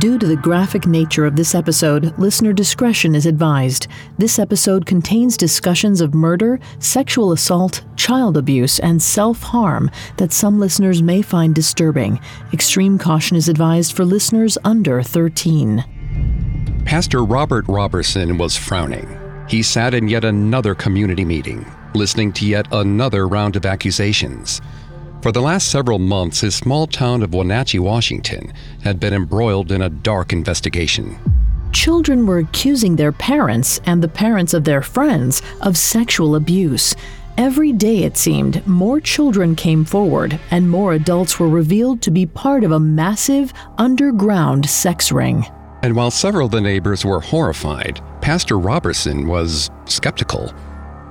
Due to the graphic nature of this episode, listener discretion is advised. This episode contains discussions of murder, sexual assault, child abuse, and self harm that some listeners may find disturbing. Extreme caution is advised for listeners under 13. Pastor Robert Roberson was frowning. He sat in yet another community meeting, listening to yet another round of accusations. For the last several months, his small town of Wenatchee, Washington, had been embroiled in a dark investigation. Children were accusing their parents and the parents of their friends of sexual abuse. Every day, it seemed, more children came forward and more adults were revealed to be part of a massive, underground sex ring. And while several of the neighbors were horrified, Pastor Roberson was skeptical.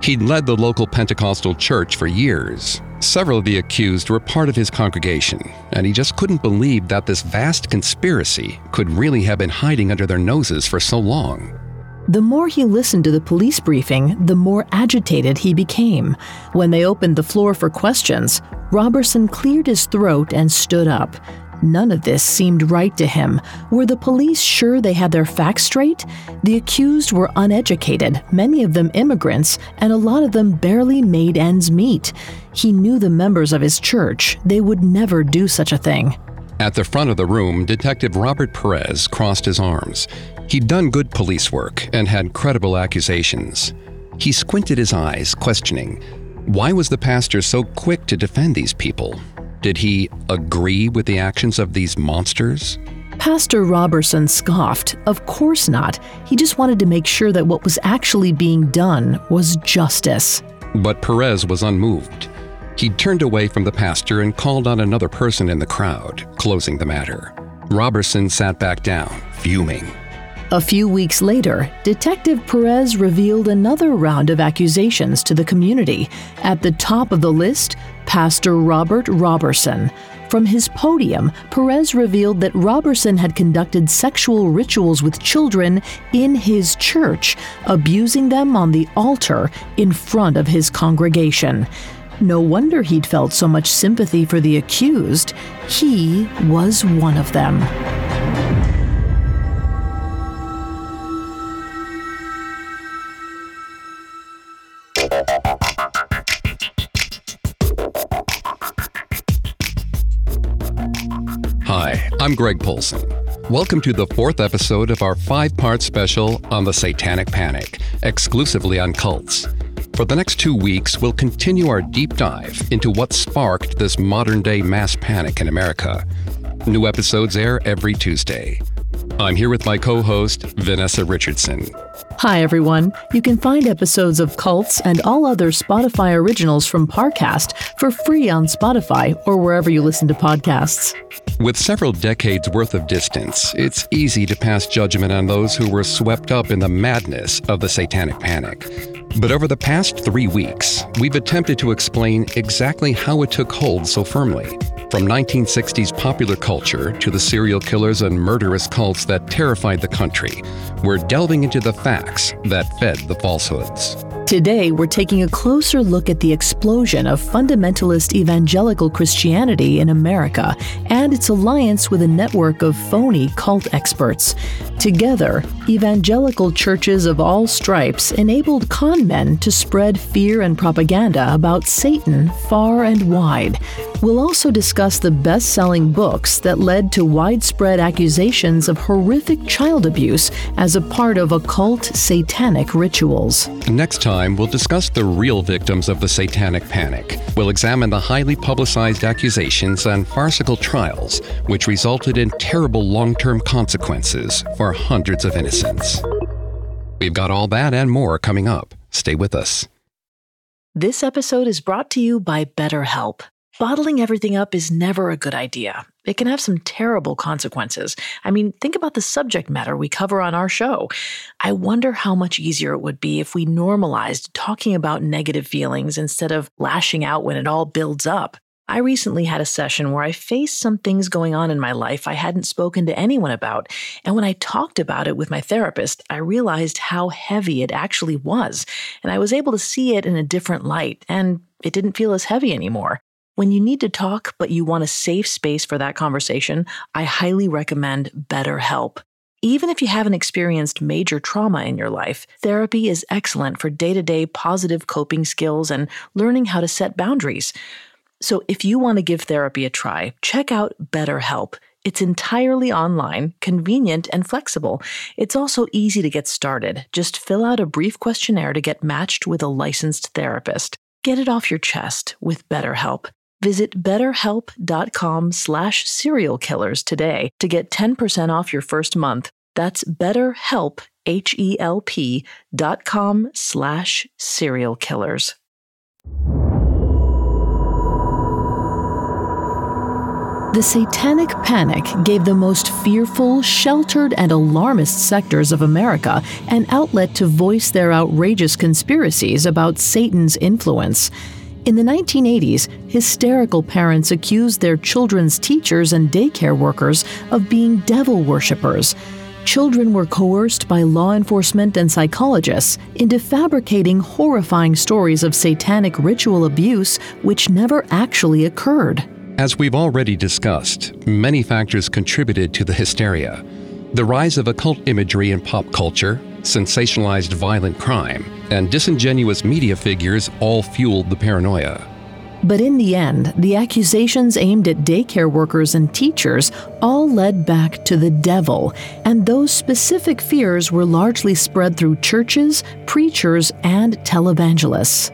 He'd led the local Pentecostal church for years. Several of the accused were part of his congregation, and he just couldn't believe that this vast conspiracy could really have been hiding under their noses for so long. The more he listened to the police briefing, the more agitated he became. When they opened the floor for questions, Roberson cleared his throat and stood up. None of this seemed right to him. Were the police sure they had their facts straight? The accused were uneducated, many of them immigrants, and a lot of them barely made ends meet. He knew the members of his church. They would never do such a thing. At the front of the room, Detective Robert Perez crossed his arms. He'd done good police work and had credible accusations. He squinted his eyes, questioning why was the pastor so quick to defend these people? Did he agree with the actions of these monsters? Pastor Roberson scoffed. Of course not. He just wanted to make sure that what was actually being done was justice. But Perez was unmoved. He turned away from the pastor and called on another person in the crowd, closing the matter. Roberson sat back down, fuming. A few weeks later, Detective Perez revealed another round of accusations to the community. At the top of the list, Pastor Robert Roberson. From his podium, Perez revealed that Roberson had conducted sexual rituals with children in his church, abusing them on the altar in front of his congregation. No wonder he'd felt so much sympathy for the accused. He was one of them. I'm Greg Polcyn. Welcome to the fourth episode of our five part special on the Satanic Panic, exclusively on cults. For the next two weeks, we'll continue our deep dive into what sparked this modern day mass panic in America. New episodes air every Tuesday. I'm here with my co host, Vanessa Richardson. Hi, everyone. You can find episodes of Cults and all other Spotify originals from Parcast for free on Spotify or wherever you listen to podcasts. With several decades worth of distance, it's easy to pass judgment on those who were swept up in the madness of the satanic panic. But over the past three weeks, we've attempted to explain exactly how it took hold so firmly. From 1960s popular culture to the serial killers and murderous cults that terrified the country, we're delving into the facts that fed the falsehoods. Today, we're taking a closer look at the explosion of fundamentalist evangelical Christianity in America and its alliance with a network of phony cult experts. Together, evangelical churches of all stripes enabled con men to spread fear and propaganda about Satan far and wide. We'll also discuss the best selling books that led to widespread accusations of horrific child abuse as a part of occult satanic rituals. Next time, we'll discuss the real victims of the satanic panic. We'll examine the highly publicized accusations and farcical trials, which resulted in terrible long term consequences for hundreds of innocents. We've got all that and more coming up. Stay with us. This episode is brought to you by BetterHelp. Bottling everything up is never a good idea. It can have some terrible consequences. I mean, think about the subject matter we cover on our show. I wonder how much easier it would be if we normalized talking about negative feelings instead of lashing out when it all builds up. I recently had a session where I faced some things going on in my life I hadn't spoken to anyone about. And when I talked about it with my therapist, I realized how heavy it actually was. And I was able to see it in a different light, and it didn't feel as heavy anymore. When you need to talk, but you want a safe space for that conversation, I highly recommend BetterHelp. Even if you haven't experienced major trauma in your life, therapy is excellent for day to day positive coping skills and learning how to set boundaries. So if you want to give therapy a try, check out BetterHelp. It's entirely online, convenient, and flexible. It's also easy to get started. Just fill out a brief questionnaire to get matched with a licensed therapist. Get it off your chest with BetterHelp. Visit betterhelp.com slash serial killers today to get 10% off your first month. That's betterhelp, H-E-L-P dot com slash serial killers. The Satanic Panic gave the most fearful, sheltered, and alarmist sectors of America an outlet to voice their outrageous conspiracies about Satan's influence. In the 1980s, hysterical parents accused their children's teachers and daycare workers of being devil worshippers. Children were coerced by law enforcement and psychologists into fabricating horrifying stories of satanic ritual abuse which never actually occurred. As we've already discussed, many factors contributed to the hysteria. The rise of occult imagery in pop culture, sensationalized violent crime, and disingenuous media figures all fueled the paranoia. But in the end, the accusations aimed at daycare workers and teachers all led back to the devil, and those specific fears were largely spread through churches, preachers, and televangelists.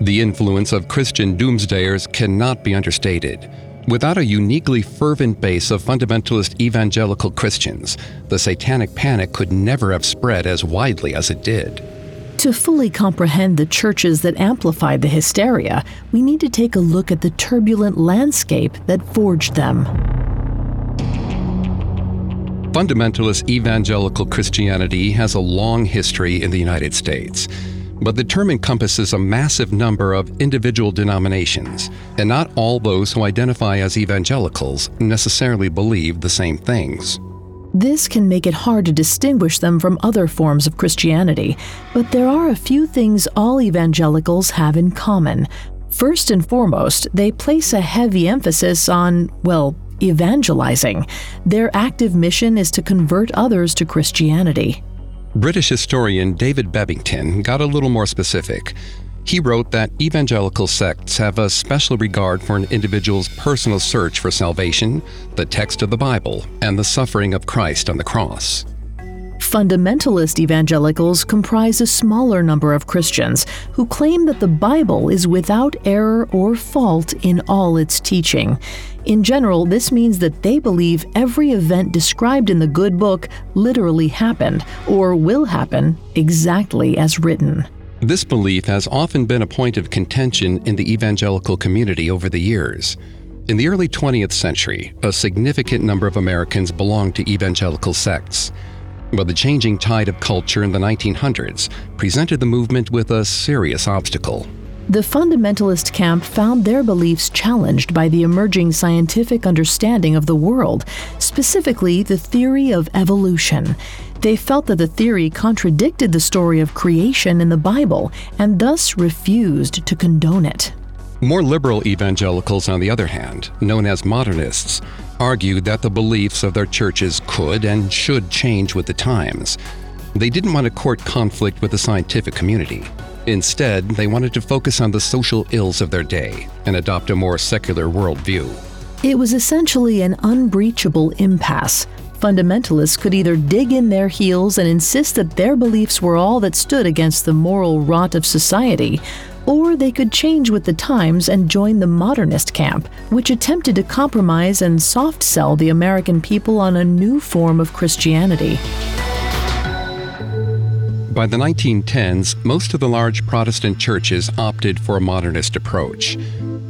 The influence of Christian doomsdayers cannot be understated. Without a uniquely fervent base of fundamentalist evangelical Christians, the satanic panic could never have spread as widely as it did. To fully comprehend the churches that amplified the hysteria, we need to take a look at the turbulent landscape that forged them. Fundamentalist evangelical Christianity has a long history in the United States. But the term encompasses a massive number of individual denominations, and not all those who identify as evangelicals necessarily believe the same things. This can make it hard to distinguish them from other forms of Christianity, but there are a few things all evangelicals have in common. First and foremost, they place a heavy emphasis on, well, evangelizing. Their active mission is to convert others to Christianity. British historian David Bebbington got a little more specific. He wrote that evangelical sects have a special regard for an individual's personal search for salvation, the text of the Bible, and the suffering of Christ on the cross. Fundamentalist evangelicals comprise a smaller number of Christians who claim that the Bible is without error or fault in all its teaching. In general, this means that they believe every event described in the good book literally happened or will happen exactly as written. This belief has often been a point of contention in the evangelical community over the years. In the early 20th century, a significant number of Americans belonged to evangelical sects. But the changing tide of culture in the 1900s presented the movement with a serious obstacle. The fundamentalist camp found their beliefs challenged by the emerging scientific understanding of the world, specifically the theory of evolution. They felt that the theory contradicted the story of creation in the Bible and thus refused to condone it. More liberal evangelicals, on the other hand, known as modernists, argued that the beliefs of their churches could and should change with the times. They didn't want to court conflict with the scientific community. Instead, they wanted to focus on the social ills of their day and adopt a more secular worldview. It was essentially an unbreachable impasse. Fundamentalists could either dig in their heels and insist that their beliefs were all that stood against the moral rot of society, or they could change with the times and join the modernist camp, which attempted to compromise and soft sell the American people on a new form of Christianity. By the 1910s, most of the large Protestant churches opted for a modernist approach.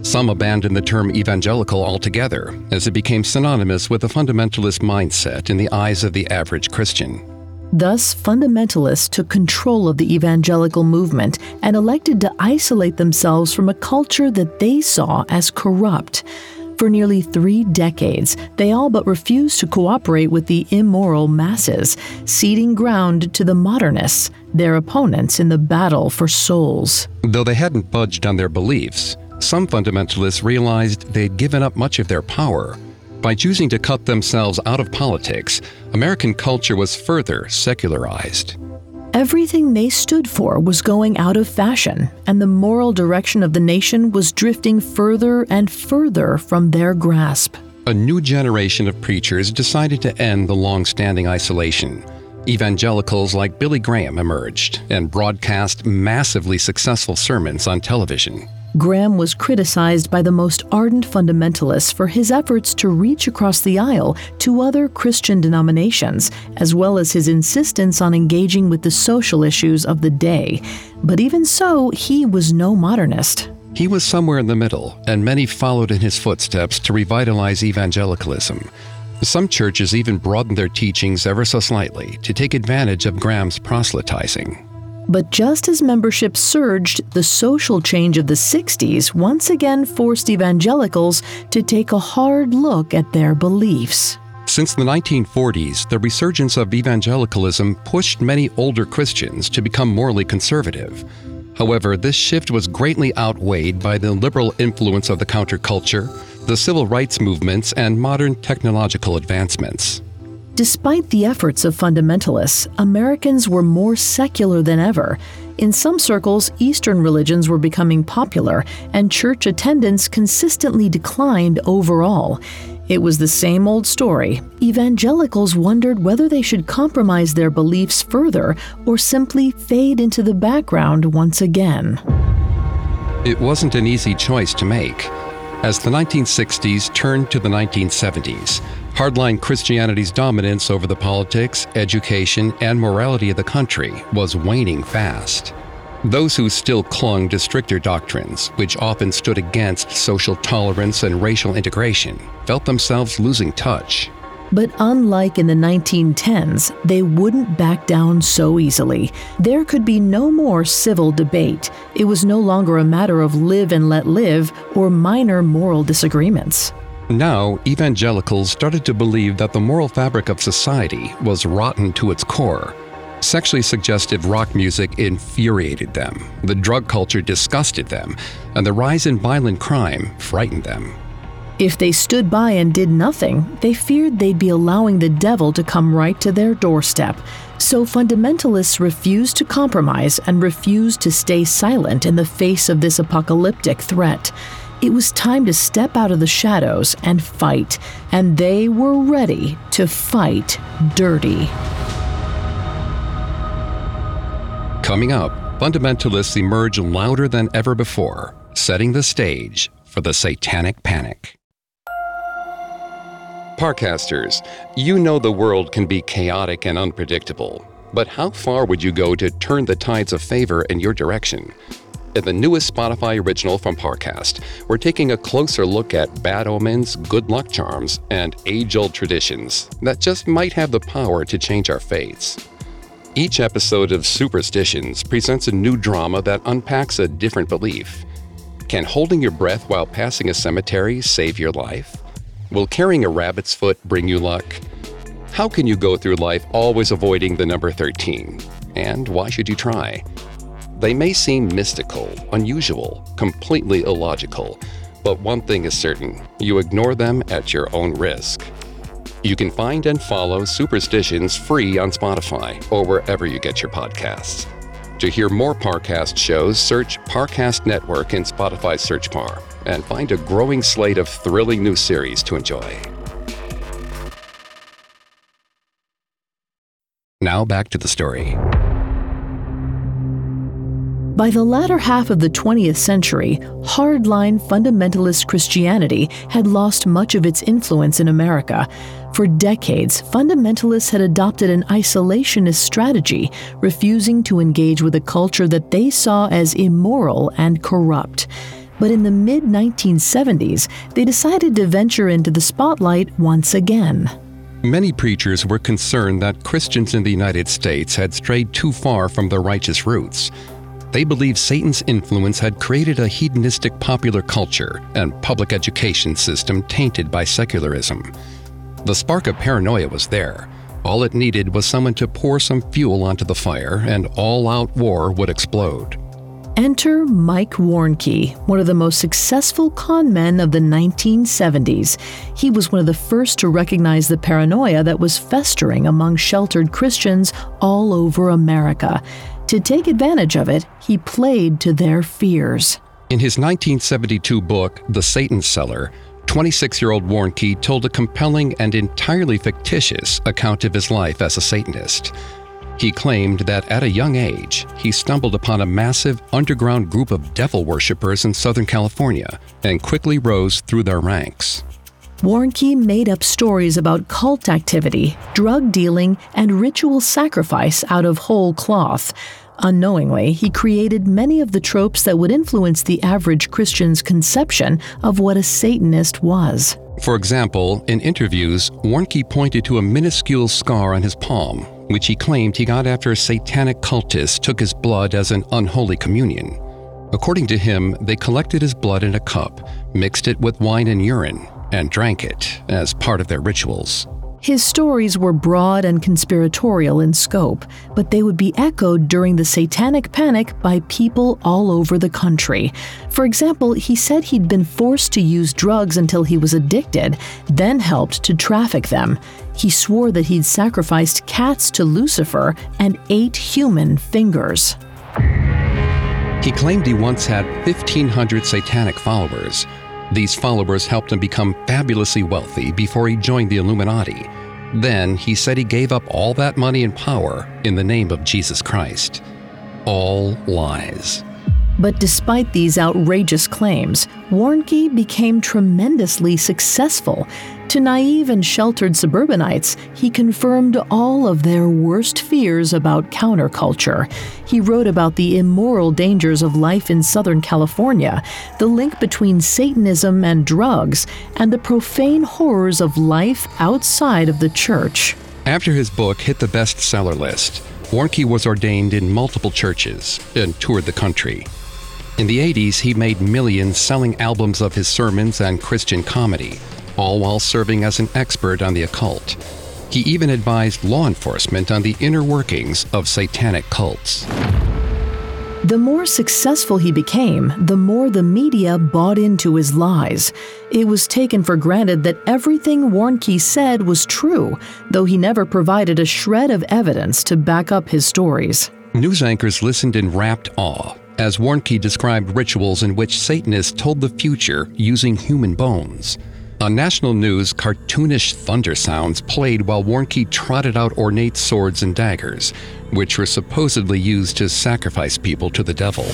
Some abandoned the term evangelical altogether, as it became synonymous with a fundamentalist mindset in the eyes of the average Christian. Thus, fundamentalists took control of the evangelical movement and elected to isolate themselves from a culture that they saw as corrupt. For nearly three decades, they all but refused to cooperate with the immoral masses, ceding ground to the modernists, their opponents in the battle for souls. Though they hadn't budged on their beliefs, some fundamentalists realized they'd given up much of their power. By choosing to cut themselves out of politics, American culture was further secularized. Everything they stood for was going out of fashion, and the moral direction of the nation was drifting further and further from their grasp. A new generation of preachers decided to end the long standing isolation. Evangelicals like Billy Graham emerged and broadcast massively successful sermons on television. Graham was criticized by the most ardent fundamentalists for his efforts to reach across the aisle to other Christian denominations, as well as his insistence on engaging with the social issues of the day. But even so, he was no modernist. He was somewhere in the middle, and many followed in his footsteps to revitalize evangelicalism. Some churches even broadened their teachings ever so slightly to take advantage of Graham's proselytizing. But just as membership surged, the social change of the 60s once again forced evangelicals to take a hard look at their beliefs. Since the 1940s, the resurgence of evangelicalism pushed many older Christians to become morally conservative. However, this shift was greatly outweighed by the liberal influence of the counterculture, the civil rights movements, and modern technological advancements. Despite the efforts of fundamentalists, Americans were more secular than ever. In some circles, Eastern religions were becoming popular, and church attendance consistently declined overall. It was the same old story. Evangelicals wondered whether they should compromise their beliefs further or simply fade into the background once again. It wasn't an easy choice to make. As the 1960s turned to the 1970s, Hardline Christianity's dominance over the politics, education, and morality of the country was waning fast. Those who still clung to stricter doctrines, which often stood against social tolerance and racial integration, felt themselves losing touch. But unlike in the 1910s, they wouldn't back down so easily. There could be no more civil debate. It was no longer a matter of live and let live or minor moral disagreements. Now, evangelicals started to believe that the moral fabric of society was rotten to its core. Sexually suggestive rock music infuriated them, the drug culture disgusted them, and the rise in violent crime frightened them. If they stood by and did nothing, they feared they'd be allowing the devil to come right to their doorstep. So fundamentalists refused to compromise and refused to stay silent in the face of this apocalyptic threat. It was time to step out of the shadows and fight, and they were ready to fight dirty. Coming up, fundamentalists emerge louder than ever before, setting the stage for the satanic panic. Parcasters, you know the world can be chaotic and unpredictable, but how far would you go to turn the tides of favor in your direction? In the newest Spotify original from Parcast, we're taking a closer look at bad omens, good luck charms, and age old traditions that just might have the power to change our fates. Each episode of Superstitions presents a new drama that unpacks a different belief. Can holding your breath while passing a cemetery save your life? Will carrying a rabbit's foot bring you luck? How can you go through life always avoiding the number 13? And why should you try? They may seem mystical, unusual, completely illogical, but one thing is certain you ignore them at your own risk. You can find and follow Superstitions free on Spotify or wherever you get your podcasts. To hear more Parcast shows, search Parcast Network in Spotify search bar and find a growing slate of thrilling new series to enjoy. Now back to the story. By the latter half of the 20th century, hardline fundamentalist Christianity had lost much of its influence in America. For decades, fundamentalists had adopted an isolationist strategy, refusing to engage with a culture that they saw as immoral and corrupt. But in the mid 1970s, they decided to venture into the spotlight once again. Many preachers were concerned that Christians in the United States had strayed too far from their righteous roots. They believed Satan's influence had created a hedonistic popular culture and public education system tainted by secularism. The spark of paranoia was there. All it needed was someone to pour some fuel onto the fire, and all out war would explode. Enter Mike Warnke, one of the most successful con men of the 1970s. He was one of the first to recognize the paranoia that was festering among sheltered Christians all over America. To take advantage of it, he played to their fears. In his 1972 book, The Satan Seller, 26 year old Warren Warnke told a compelling and entirely fictitious account of his life as a Satanist. He claimed that at a young age, he stumbled upon a massive underground group of devil worshippers in Southern California and quickly rose through their ranks. Warnke made up stories about cult activity, drug dealing, and ritual sacrifice out of whole cloth. Unknowingly, he created many of the tropes that would influence the average Christian's conception of what a Satanist was. For example, in interviews, Warnke pointed to a minuscule scar on his palm, which he claimed he got after a satanic cultist took his blood as an unholy communion. According to him, they collected his blood in a cup, mixed it with wine and urine, and drank it as part of their rituals. His stories were broad and conspiratorial in scope, but they would be echoed during the Satanic Panic by people all over the country. For example, he said he'd been forced to use drugs until he was addicted, then helped to traffic them. He swore that he'd sacrificed cats to Lucifer and ate human fingers. He claimed he once had 1,500 satanic followers. These followers helped him become fabulously wealthy before he joined the Illuminati. Then he said he gave up all that money and power in the name of Jesus Christ. All lies. But despite these outrageous claims, Warnke became tremendously successful. To naive and sheltered suburbanites, he confirmed all of their worst fears about counterculture. He wrote about the immoral dangers of life in Southern California, the link between Satanism and drugs, and the profane horrors of life outside of the church. After his book hit the bestseller list, Warnke was ordained in multiple churches and toured the country. In the 80s, he made millions selling albums of his sermons and Christian comedy, all while serving as an expert on the occult. He even advised law enforcement on the inner workings of satanic cults. The more successful he became, the more the media bought into his lies. It was taken for granted that everything Warnke said was true, though he never provided a shred of evidence to back up his stories. News anchors listened in rapt awe as Warnke described rituals in which Satanists told the future using human bones. On national news, cartoonish thunder sounds played while Warnke trotted out ornate swords and daggers, which were supposedly used to sacrifice people to the devil.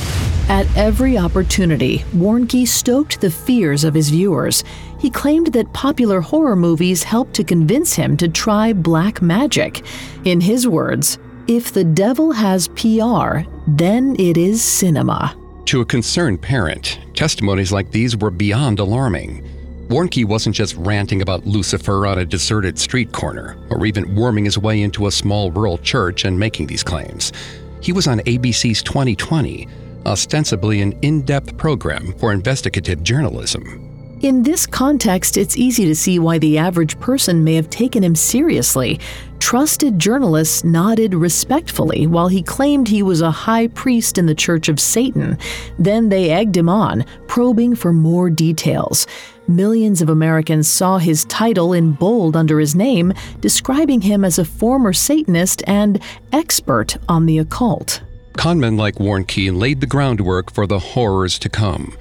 At every opportunity, Warnke stoked the fears of his viewers. He claimed that popular horror movies helped to convince him to try black magic. In his words, if the devil has PR, then it is cinema. To a concerned parent, testimonies like these were beyond alarming. Warnke wasn't just ranting about Lucifer on a deserted street corner, or even worming his way into a small rural church and making these claims. He was on ABC's 2020, ostensibly an in depth program for investigative journalism. In this context, it's easy to see why the average person may have taken him seriously. Trusted journalists nodded respectfully while he claimed he was a high priest in the Church of Satan. Then they egged him on, probing for more details. Millions of Americans saw his title in bold under his name, describing him as a former Satanist and expert on the occult. Conmen like Warnke laid the groundwork for the horrors to come.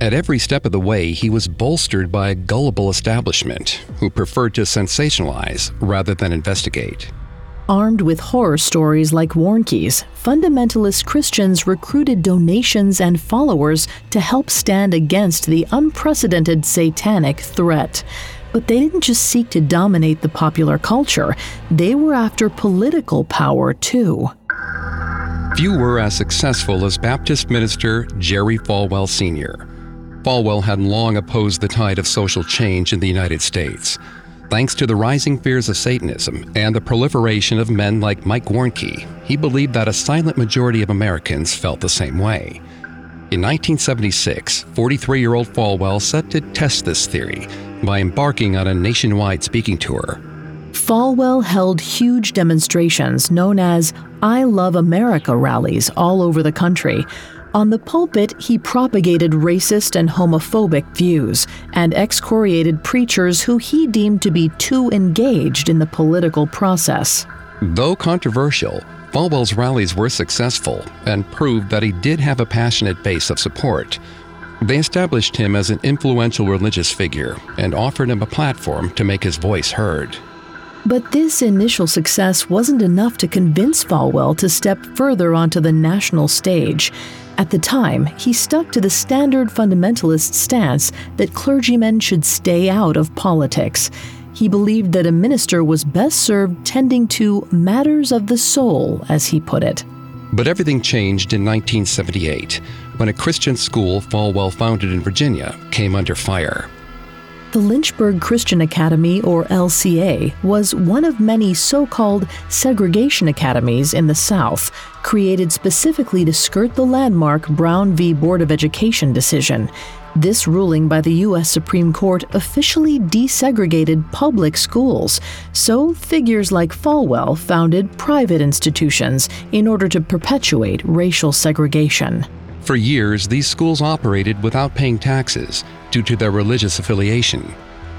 At every step of the way, he was bolstered by a gullible establishment who preferred to sensationalize rather than investigate. Armed with horror stories like Warnke's, fundamentalist Christians recruited donations and followers to help stand against the unprecedented satanic threat. But they didn't just seek to dominate the popular culture, they were after political power too. Few were as successful as Baptist minister Jerry Falwell Sr. Falwell had long opposed the tide of social change in the United States. Thanks to the rising fears of Satanism and the proliferation of men like Mike Warnke, he believed that a silent majority of Americans felt the same way. In 1976, 43 year old Falwell set to test this theory by embarking on a nationwide speaking tour. Falwell held huge demonstrations known as I Love America rallies all over the country. On the pulpit, he propagated racist and homophobic views and excoriated preachers who he deemed to be too engaged in the political process. Though controversial, Falwell's rallies were successful and proved that he did have a passionate base of support. They established him as an influential religious figure and offered him a platform to make his voice heard. But this initial success wasn't enough to convince Falwell to step further onto the national stage. At the time, he stuck to the standard fundamentalist stance that clergymen should stay out of politics. He believed that a minister was best served tending to matters of the soul, as he put it. But everything changed in 1978 when a Christian school Falwell founded in Virginia came under fire. The Lynchburg Christian Academy, or LCA, was one of many so called segregation academies in the South, created specifically to skirt the landmark Brown v. Board of Education decision. This ruling by the U.S. Supreme Court officially desegregated public schools, so figures like Falwell founded private institutions in order to perpetuate racial segregation. For years, these schools operated without paying taxes due to their religious affiliation.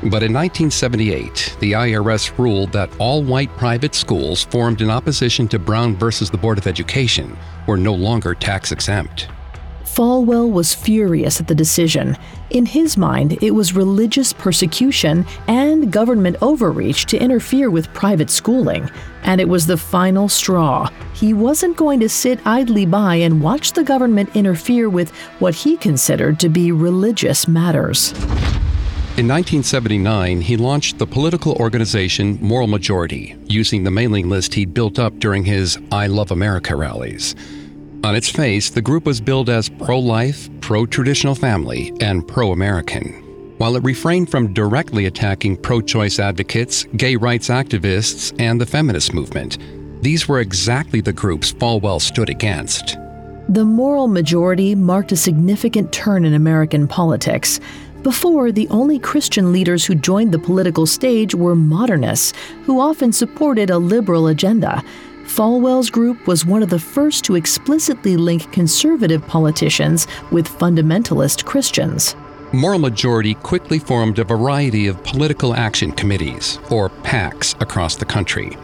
But in 1978, the IRS ruled that all white private schools formed in opposition to Brown versus the Board of Education were no longer tax exempt. Falwell was furious at the decision. In his mind, it was religious persecution and government overreach to interfere with private schooling. And it was the final straw. He wasn't going to sit idly by and watch the government interfere with what he considered to be religious matters. In 1979, he launched the political organization Moral Majority, using the mailing list he'd built up during his I Love America rallies. On its face, the group was billed as pro life, pro traditional family, and pro American. While it refrained from directly attacking pro choice advocates, gay rights activists, and the feminist movement, these were exactly the groups Falwell stood against. The moral majority marked a significant turn in American politics. Before, the only Christian leaders who joined the political stage were modernists, who often supported a liberal agenda. Falwell's group was one of the first to explicitly link conservative politicians with fundamentalist Christians. Moral Majority quickly formed a variety of political action committees, or PACs, across the country.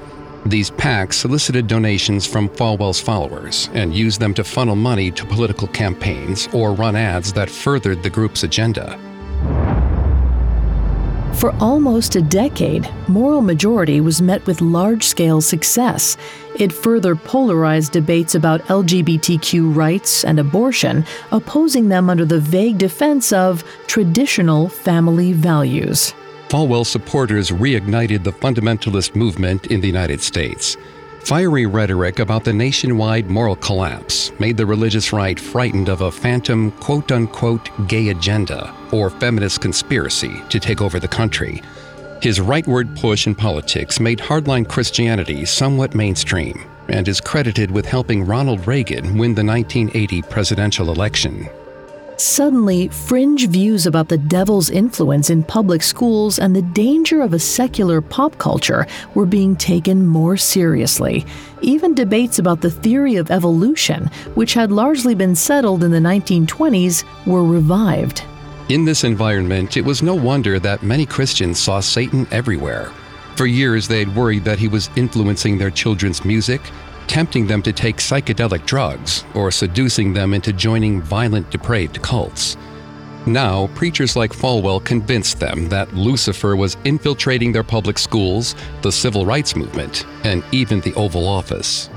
These PACs solicited donations from Falwell's followers and used them to funnel money to political campaigns or run ads that furthered the group's agenda. For almost a decade, Moral Majority was met with large scale success. It further polarized debates about LGBTQ rights and abortion, opposing them under the vague defense of traditional family values. Falwell supporters reignited the fundamentalist movement in the United States. Fiery rhetoric about the nationwide moral collapse made the religious right frightened of a phantom quote unquote gay agenda or feminist conspiracy to take over the country. His rightward push in politics made hardline Christianity somewhat mainstream and is credited with helping Ronald Reagan win the 1980 presidential election. Suddenly, fringe views about the devil's influence in public schools and the danger of a secular pop culture were being taken more seriously. Even debates about the theory of evolution, which had largely been settled in the 1920s, were revived. In this environment, it was no wonder that many Christians saw Satan everywhere. For years, they had worried that he was influencing their children's music, tempting them to take psychedelic drugs or seducing them into joining violent, depraved cults. Now, preachers like Falwell convinced them that Lucifer was infiltrating their public schools, the civil rights movement, and even the Oval Office.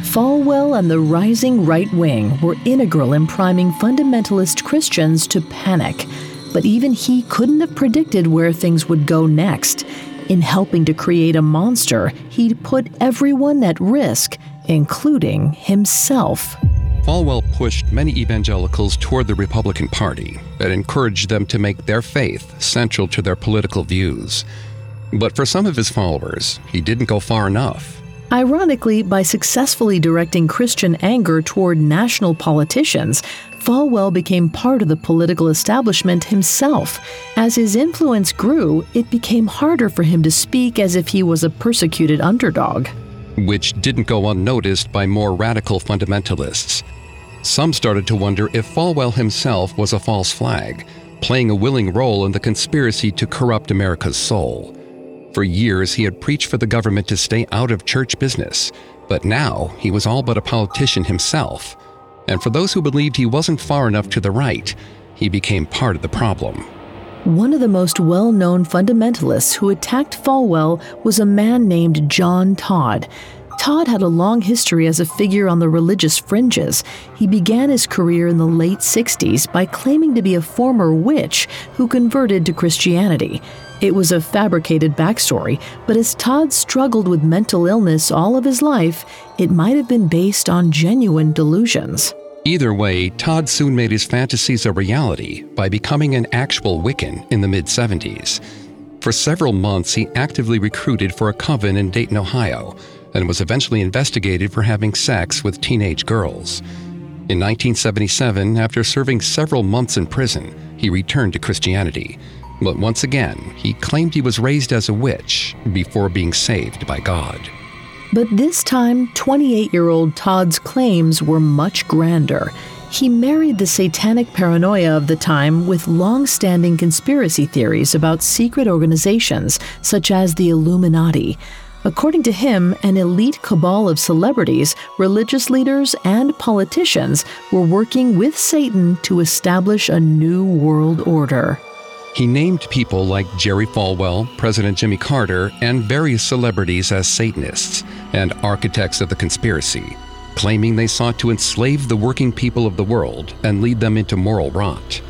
Falwell and the rising right wing were integral in priming fundamentalist Christians to panic. But even he couldn't have predicted where things would go next. In helping to create a monster, he'd put everyone at risk, including himself. Falwell pushed many evangelicals toward the Republican Party and encouraged them to make their faith central to their political views. But for some of his followers, he didn't go far enough. Ironically, by successfully directing Christian anger toward national politicians, Falwell became part of the political establishment himself. As his influence grew, it became harder for him to speak as if he was a persecuted underdog. Which didn't go unnoticed by more radical fundamentalists. Some started to wonder if Falwell himself was a false flag, playing a willing role in the conspiracy to corrupt America's soul. For years, he had preached for the government to stay out of church business, but now he was all but a politician himself. And for those who believed he wasn't far enough to the right, he became part of the problem. One of the most well known fundamentalists who attacked Falwell was a man named John Todd. Todd had a long history as a figure on the religious fringes. He began his career in the late 60s by claiming to be a former witch who converted to Christianity. It was a fabricated backstory, but as Todd struggled with mental illness all of his life, it might have been based on genuine delusions. Either way, Todd soon made his fantasies a reality by becoming an actual Wiccan in the mid 70s. For several months, he actively recruited for a coven in Dayton, Ohio, and was eventually investigated for having sex with teenage girls. In 1977, after serving several months in prison, he returned to Christianity. But once again, he claimed he was raised as a witch before being saved by God. But this time, 28 year old Todd's claims were much grander. He married the satanic paranoia of the time with long standing conspiracy theories about secret organizations such as the Illuminati. According to him, an elite cabal of celebrities, religious leaders, and politicians were working with Satan to establish a new world order. He named people like Jerry Falwell, President Jimmy Carter, and various celebrities as Satanists and architects of the conspiracy, claiming they sought to enslave the working people of the world and lead them into moral rot.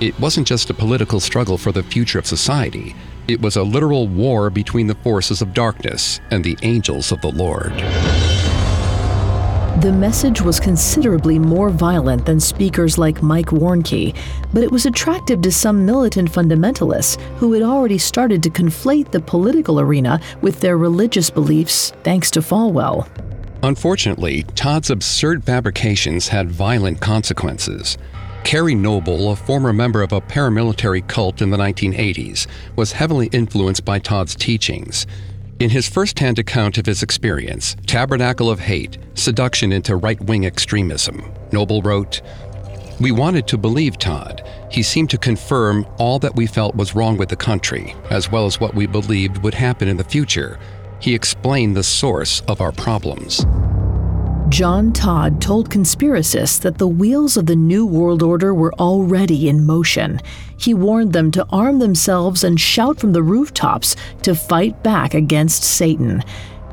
It wasn't just a political struggle for the future of society, it was a literal war between the forces of darkness and the angels of the Lord. The message was considerably more violent than speakers like Mike Warnke, but it was attractive to some militant fundamentalists who had already started to conflate the political arena with their religious beliefs thanks to Falwell. Unfortunately, Todd's absurd fabrications had violent consequences. Kerry Noble, a former member of a paramilitary cult in the 1980s, was heavily influenced by Todd's teachings. In his first hand account of his experience, Tabernacle of Hate Seduction into Right Wing Extremism, Noble wrote, We wanted to believe Todd. He seemed to confirm all that we felt was wrong with the country, as well as what we believed would happen in the future. He explained the source of our problems. John Todd told conspiracists that the wheels of the New World Order were already in motion. He warned them to arm themselves and shout from the rooftops to fight back against Satan.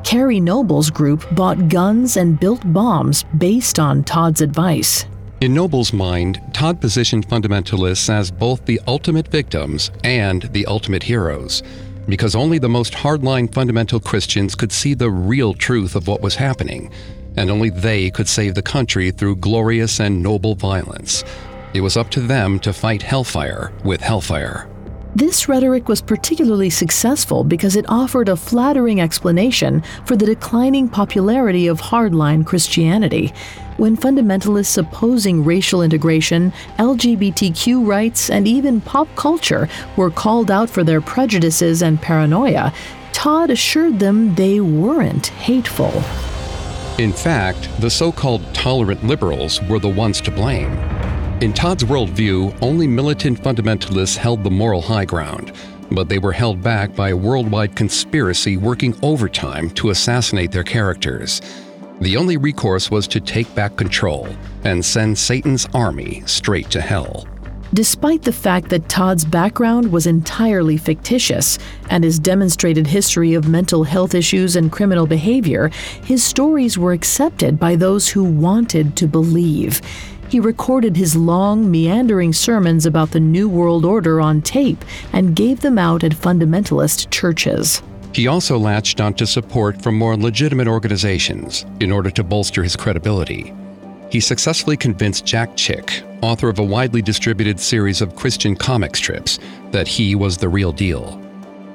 Kerry Noble's group bought guns and built bombs based on Todd's advice. In Noble's mind, Todd positioned fundamentalists as both the ultimate victims and the ultimate heroes, because only the most hardline fundamental Christians could see the real truth of what was happening and only they could save the country through glorious and noble violence. It was up to them to fight hellfire with hellfire. This rhetoric was particularly successful because it offered a flattering explanation for the declining popularity of hardline Christianity. When fundamentalists opposing racial integration, LGBTQ rights, and even pop culture were called out for their prejudices and paranoia, Todd assured them they weren't hateful. In fact, the so called tolerant liberals were the ones to blame. In Todd's worldview, only militant fundamentalists held the moral high ground, but they were held back by a worldwide conspiracy working overtime to assassinate their characters. The only recourse was to take back control and send Satan's army straight to hell. Despite the fact that Todd's background was entirely fictitious and his demonstrated history of mental health issues and criminal behavior, his stories were accepted by those who wanted to believe. He recorded his long, meandering sermons about the New World Order on tape and gave them out at fundamentalist churches. He also latched onto support from more legitimate organizations in order to bolster his credibility. He successfully convinced Jack Chick, author of a widely distributed series of Christian comic strips, that he was the real deal.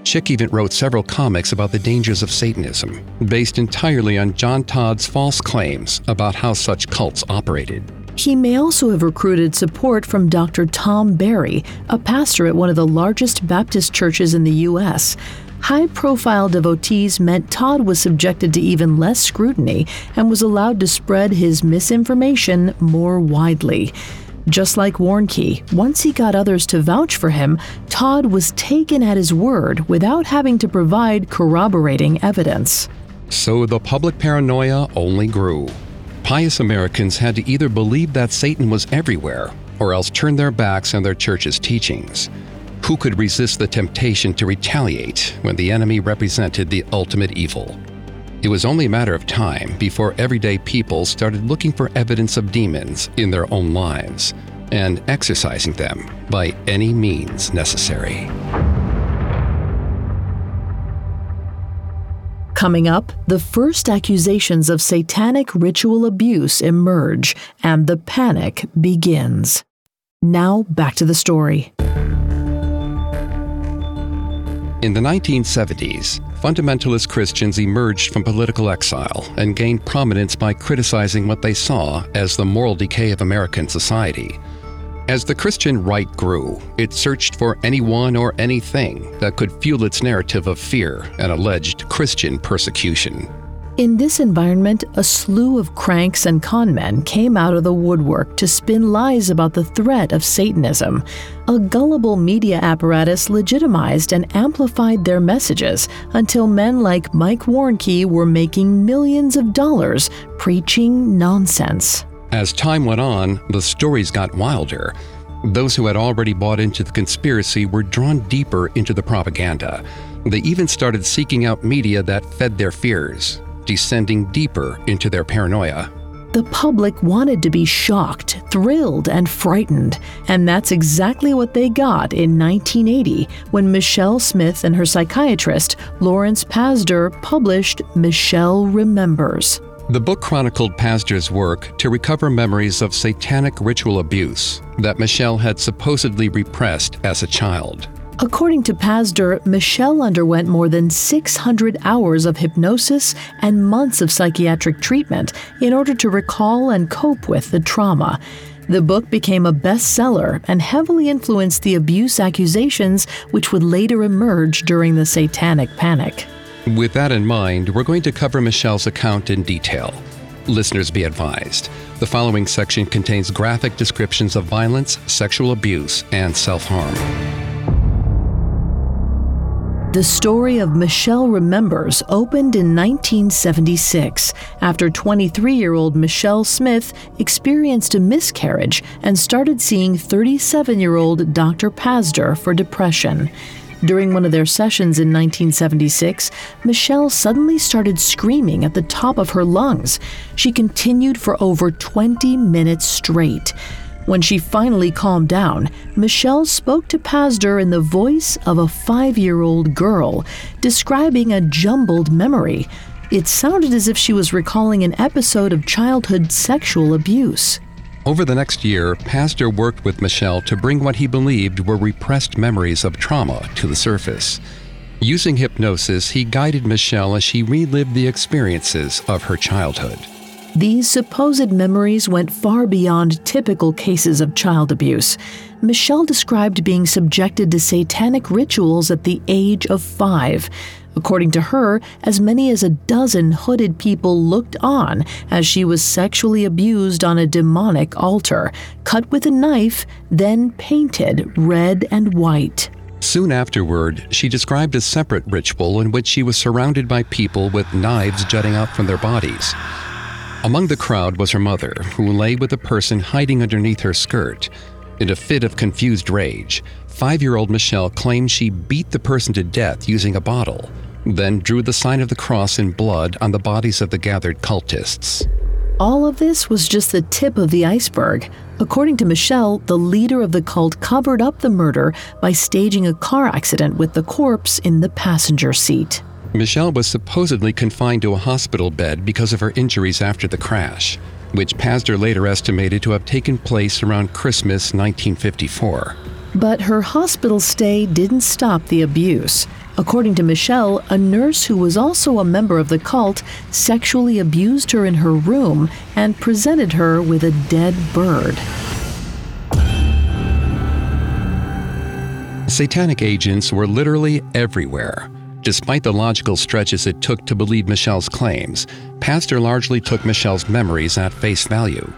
Chick even wrote several comics about the dangers of Satanism, based entirely on John Todd's false claims about how such cults operated. He may also have recruited support from Dr. Tom Barry, a pastor at one of the largest Baptist churches in the U.S. High profile devotees meant Todd was subjected to even less scrutiny and was allowed to spread his misinformation more widely. Just like Warnke, once he got others to vouch for him, Todd was taken at his word without having to provide corroborating evidence. So the public paranoia only grew. Pious Americans had to either believe that Satan was everywhere or else turn their backs on their church's teachings. Who could resist the temptation to retaliate when the enemy represented the ultimate evil? It was only a matter of time before everyday people started looking for evidence of demons in their own lives and exorcising them by any means necessary. Coming up, the first accusations of satanic ritual abuse emerge and the panic begins. Now, back to the story. In the 1970s, fundamentalist Christians emerged from political exile and gained prominence by criticizing what they saw as the moral decay of American society. As the Christian right grew, it searched for anyone or anything that could fuel its narrative of fear and alleged Christian persecution. In this environment, a slew of cranks and conmen came out of the woodwork to spin lies about the threat of Satanism. A gullible media apparatus legitimized and amplified their messages until men like Mike Warnke were making millions of dollars preaching nonsense. As time went on, the stories got wilder. Those who had already bought into the conspiracy were drawn deeper into the propaganda. They even started seeking out media that fed their fears, descending deeper into their paranoia. The public wanted to be shocked, thrilled, and frightened, and that's exactly what they got in 1980 when Michelle Smith and her psychiatrist, Lawrence Pazder, published Michelle Remembers. The book chronicled Pazder's work to recover memories of satanic ritual abuse that Michelle had supposedly repressed as a child. According to Pazder, Michelle underwent more than 600 hours of hypnosis and months of psychiatric treatment in order to recall and cope with the trauma. The book became a bestseller and heavily influenced the abuse accusations which would later emerge during the Satanic Panic. With that in mind, we're going to cover Michelle's account in detail. Listeners be advised. The following section contains graphic descriptions of violence, sexual abuse, and self harm. The story of Michelle Remembers opened in 1976 after 23 year old Michelle Smith experienced a miscarriage and started seeing 37 year old Dr. Pazder for depression. During one of their sessions in 1976, Michelle suddenly started screaming at the top of her lungs. She continued for over 20 minutes straight. When she finally calmed down, Michelle spoke to Pazder in the voice of a five year old girl, describing a jumbled memory. It sounded as if she was recalling an episode of childhood sexual abuse. Over the next year, Pazder worked with Michelle to bring what he believed were repressed memories of trauma to the surface. Using hypnosis, he guided Michelle as she relived the experiences of her childhood. These supposed memories went far beyond typical cases of child abuse. Michelle described being subjected to satanic rituals at the age of five. According to her, as many as a dozen hooded people looked on as she was sexually abused on a demonic altar, cut with a knife, then painted red and white. Soon afterward, she described a separate ritual in which she was surrounded by people with knives jutting out from their bodies. Among the crowd was her mother, who lay with a person hiding underneath her skirt. In a fit of confused rage, five year old Michelle claimed she beat the person to death using a bottle, then drew the sign of the cross in blood on the bodies of the gathered cultists. All of this was just the tip of the iceberg. According to Michelle, the leader of the cult covered up the murder by staging a car accident with the corpse in the passenger seat. Michelle was supposedly confined to a hospital bed because of her injuries after the crash, which Pazder later estimated to have taken place around Christmas 1954. But her hospital stay didn't stop the abuse. According to Michelle, a nurse who was also a member of the cult sexually abused her in her room and presented her with a dead bird. Satanic agents were literally everywhere. Despite the logical stretches it took to believe Michelle's claims, Pazder largely took Michelle's memories at face value.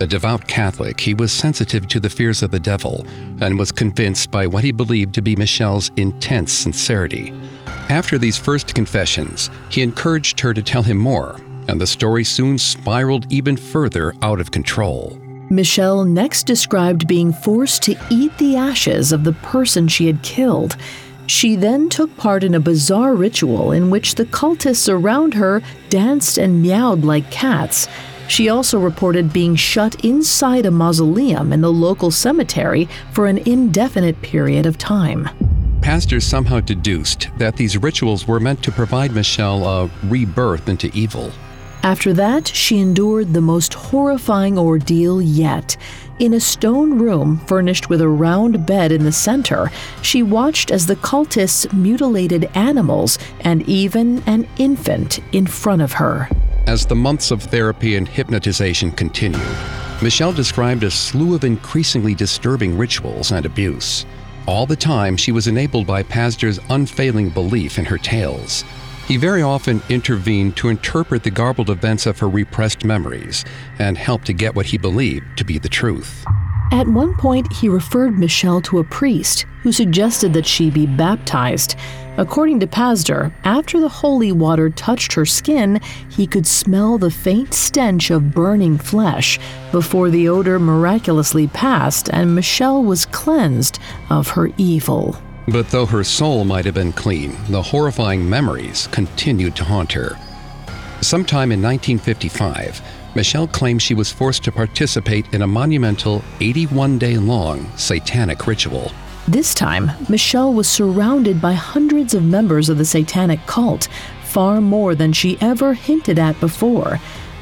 A devout Catholic, he was sensitive to the fears of the devil and was convinced by what he believed to be Michelle's intense sincerity. After these first confessions, he encouraged her to tell him more, and the story soon spiraled even further out of control. Michelle next described being forced to eat the ashes of the person she had killed. She then took part in a bizarre ritual in which the cultists around her danced and meowed like cats. She also reported being shut inside a mausoleum in the local cemetery for an indefinite period of time. Pastors somehow deduced that these rituals were meant to provide Michelle a rebirth into evil. After that, she endured the most horrifying ordeal yet. In a stone room furnished with a round bed in the center, she watched as the cultists mutilated animals and even an infant in front of her. As the months of therapy and hypnotization continued, Michelle described a slew of increasingly disturbing rituals and abuse. All the time, she was enabled by Pazder's unfailing belief in her tales. He very often intervened to interpret the garbled events of her repressed memories and help to get what he believed to be the truth. At one point, he referred Michelle to a priest who suggested that she be baptized. According to Pazder, after the holy water touched her skin, he could smell the faint stench of burning flesh before the odor miraculously passed and Michelle was cleansed of her evil. But though her soul might have been clean, the horrifying memories continued to haunt her. Sometime in 1955, Michelle claimed she was forced to participate in a monumental 81 day long satanic ritual. This time, Michelle was surrounded by hundreds of members of the satanic cult, far more than she ever hinted at before.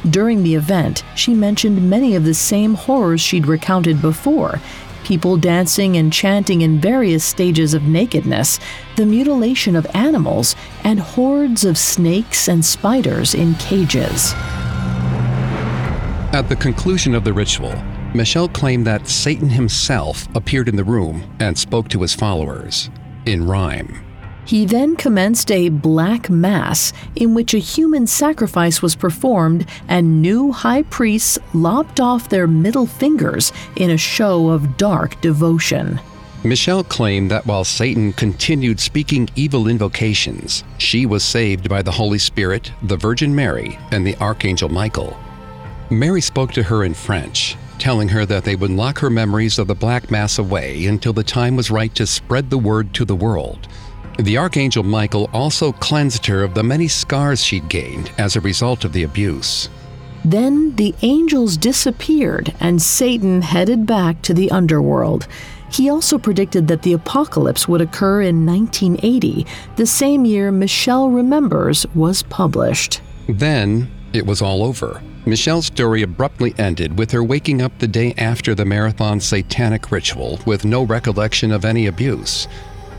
During the event, she mentioned many of the same horrors she'd recounted before people dancing and chanting in various stages of nakedness, the mutilation of animals, and hordes of snakes and spiders in cages. At the conclusion of the ritual, Michelle claimed that Satan himself appeared in the room and spoke to his followers in rhyme. He then commenced a black mass in which a human sacrifice was performed and new high priests lopped off their middle fingers in a show of dark devotion. Michelle claimed that while Satan continued speaking evil invocations, she was saved by the Holy Spirit, the Virgin Mary, and the Archangel Michael. Mary spoke to her in French, telling her that they would lock her memories of the Black Mass away until the time was right to spread the word to the world. The Archangel Michael also cleansed her of the many scars she'd gained as a result of the abuse. Then the angels disappeared and Satan headed back to the underworld. He also predicted that the apocalypse would occur in 1980, the same year Michelle Remembers was published. Then it was all over. Michelle's story abruptly ended with her waking up the day after the marathon satanic ritual with no recollection of any abuse.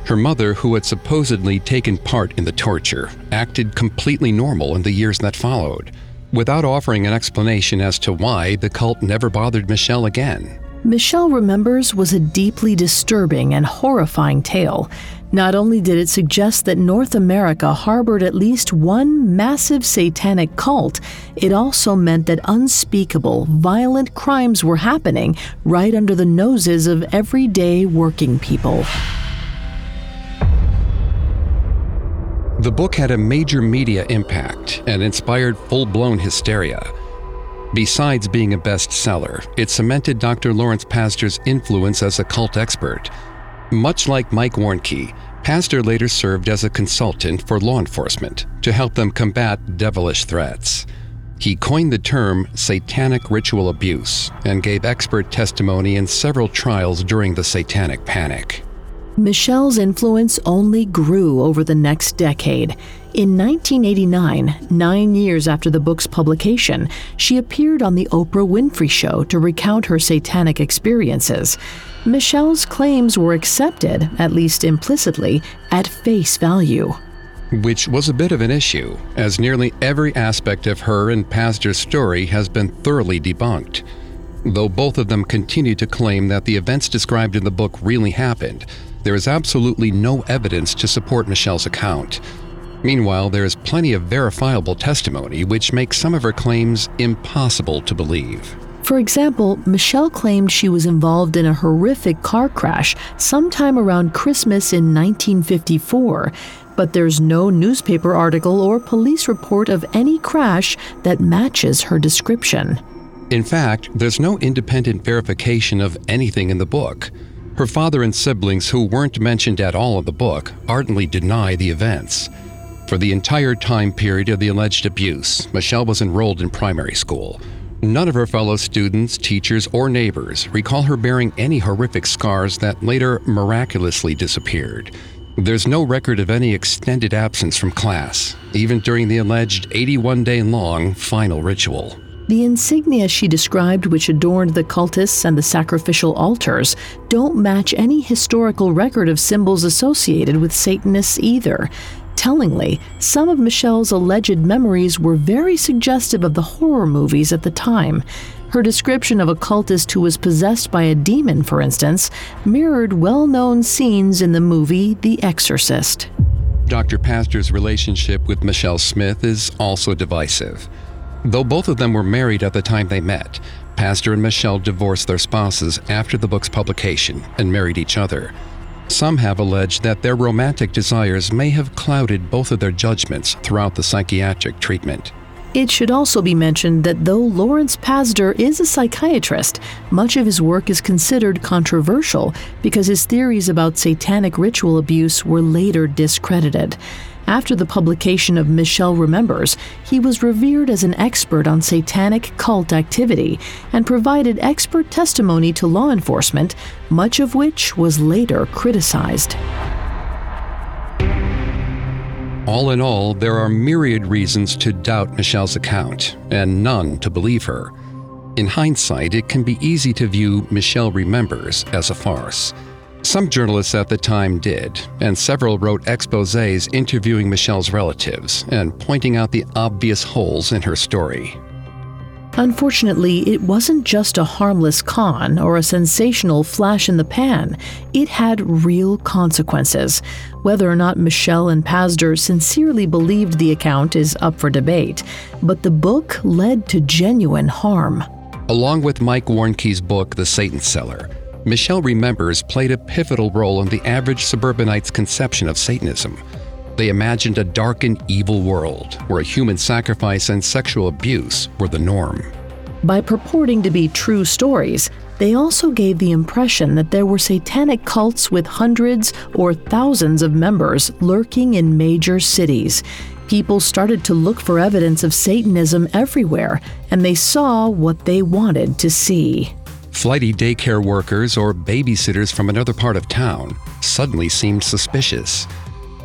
Her mother, who had supposedly taken part in the torture, acted completely normal in the years that followed, without offering an explanation as to why the cult never bothered Michelle again. Michelle Remembers was a deeply disturbing and horrifying tale. Not only did it suggest that North America harbored at least one massive satanic cult, it also meant that unspeakable, violent crimes were happening right under the noses of everyday working people. The book had a major media impact and inspired full blown hysteria. Besides being a bestseller, it cemented Dr. Lawrence Pazder's influence as a cult expert. Much like Mike Warnke, Pastor later served as a consultant for law enforcement to help them combat devilish threats. He coined the term satanic ritual abuse and gave expert testimony in several trials during the satanic panic. Michelle's influence only grew over the next decade. In 1989, nine years after the book's publication, she appeared on The Oprah Winfrey Show to recount her satanic experiences. Michelle's claims were accepted, at least implicitly, at face value. Which was a bit of an issue, as nearly every aspect of her and Pazder's story has been thoroughly debunked. Though both of them continue to claim that the events described in the book really happened, there is absolutely no evidence to support Michelle's account. Meanwhile, there is plenty of verifiable testimony which makes some of her claims impossible to believe. For example, Michelle claimed she was involved in a horrific car crash sometime around Christmas in 1954, but there's no newspaper article or police report of any crash that matches her description. In fact, there's no independent verification of anything in the book. Her father and siblings, who weren't mentioned at all in the book, ardently deny the events. For the entire time period of the alleged abuse, Michelle was enrolled in primary school. None of her fellow students, teachers, or neighbors recall her bearing any horrific scars that later miraculously disappeared. There's no record of any extended absence from class, even during the alleged 81 day long final ritual. The insignia she described, which adorned the cultists and the sacrificial altars, don't match any historical record of symbols associated with Satanists either. Tellingly, some of Michelle's alleged memories were very suggestive of the horror movies at the time. Her description of a cultist who was possessed by a demon, for instance, mirrored well known scenes in the movie The Exorcist. Dr. Pazder's relationship with Michelle Smith is also divisive. Though both of them were married at the time they met, Pazder and Michelle divorced their spouses after the book's publication and married each other. Some have alleged that their romantic desires may have clouded both of their judgments throughout the psychiatric treatment. It should also be mentioned that though Lawrence Pazder is a psychiatrist, much of his work is considered controversial because his theories about satanic ritual abuse were later discredited. After the publication of Michelle Remembers, he was revered as an expert on satanic cult activity and provided expert testimony to law enforcement, much of which was later criticized. All in all, there are myriad reasons to doubt Michelle's account, and none to believe her. In hindsight, it can be easy to view Michelle Remembers as a farce. Some journalists at the time did, and several wrote exposes interviewing Michelle's relatives and pointing out the obvious holes in her story. Unfortunately, it wasn't just a harmless con or a sensational flash in the pan. It had real consequences. Whether or not Michelle and Pazder sincerely believed the account is up for debate, but the book led to genuine harm. Along with Mike Warnke's book, The Satan Seller, Michelle Remembers played a pivotal role in the average suburbanite's conception of Satanism. They imagined a dark and evil world where human sacrifice and sexual abuse were the norm. By purporting to be true stories, they also gave the impression that there were satanic cults with hundreds or thousands of members lurking in major cities. People started to look for evidence of Satanism everywhere, and they saw what they wanted to see. Flighty daycare workers or babysitters from another part of town suddenly seemed suspicious.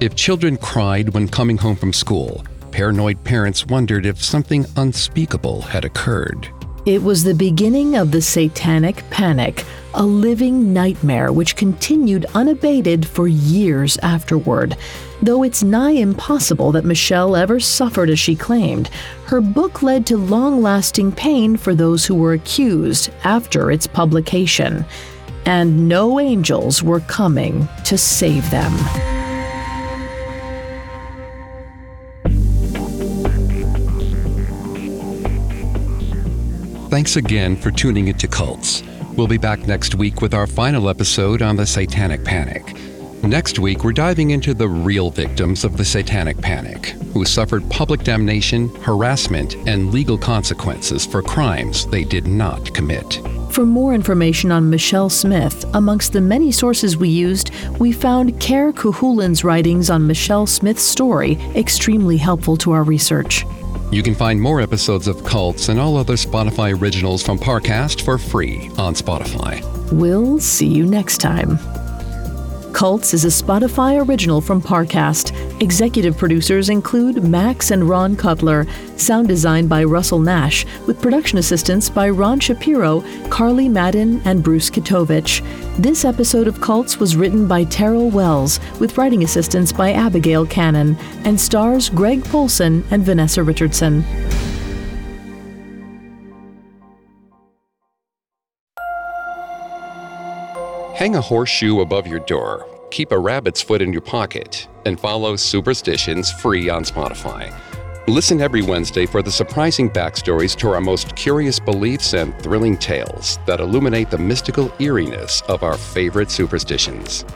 If children cried when coming home from school, paranoid parents wondered if something unspeakable had occurred. It was the beginning of the Satanic Panic, a living nightmare which continued unabated for years afterward. Though it's nigh impossible that Michelle ever suffered as she claimed, her book led to long lasting pain for those who were accused after its publication. And no angels were coming to save them. Thanks again for tuning into Cults. We'll be back next week with our final episode on the Satanic Panic. Next week, we're diving into the real victims of the Satanic Panic, who suffered public damnation, harassment, and legal consequences for crimes they did not commit. For more information on Michelle Smith, amongst the many sources we used, we found Care Kuhulin's writings on Michelle Smith's story extremely helpful to our research. You can find more episodes of Cults and all other Spotify originals from Parcast for free on Spotify. We'll see you next time. Cults is a Spotify original from Parcast. Executive producers include Max and Ron Cutler. Sound design by Russell Nash, with production assistance by Ron Shapiro, Carly Madden, and Bruce Kitovich. This episode of Cults was written by Terrell Wells, with writing assistance by Abigail Cannon, and stars Greg Polcyn and Vanessa Richardson. Hang a horseshoe above your door keep a rabbit's foot in your pocket and follow Superstitions free on Spotify. Listen every Wednesday for the surprising backstories to our most curious beliefs and thrilling tales that illuminate the mystical eeriness of our favorite superstitions.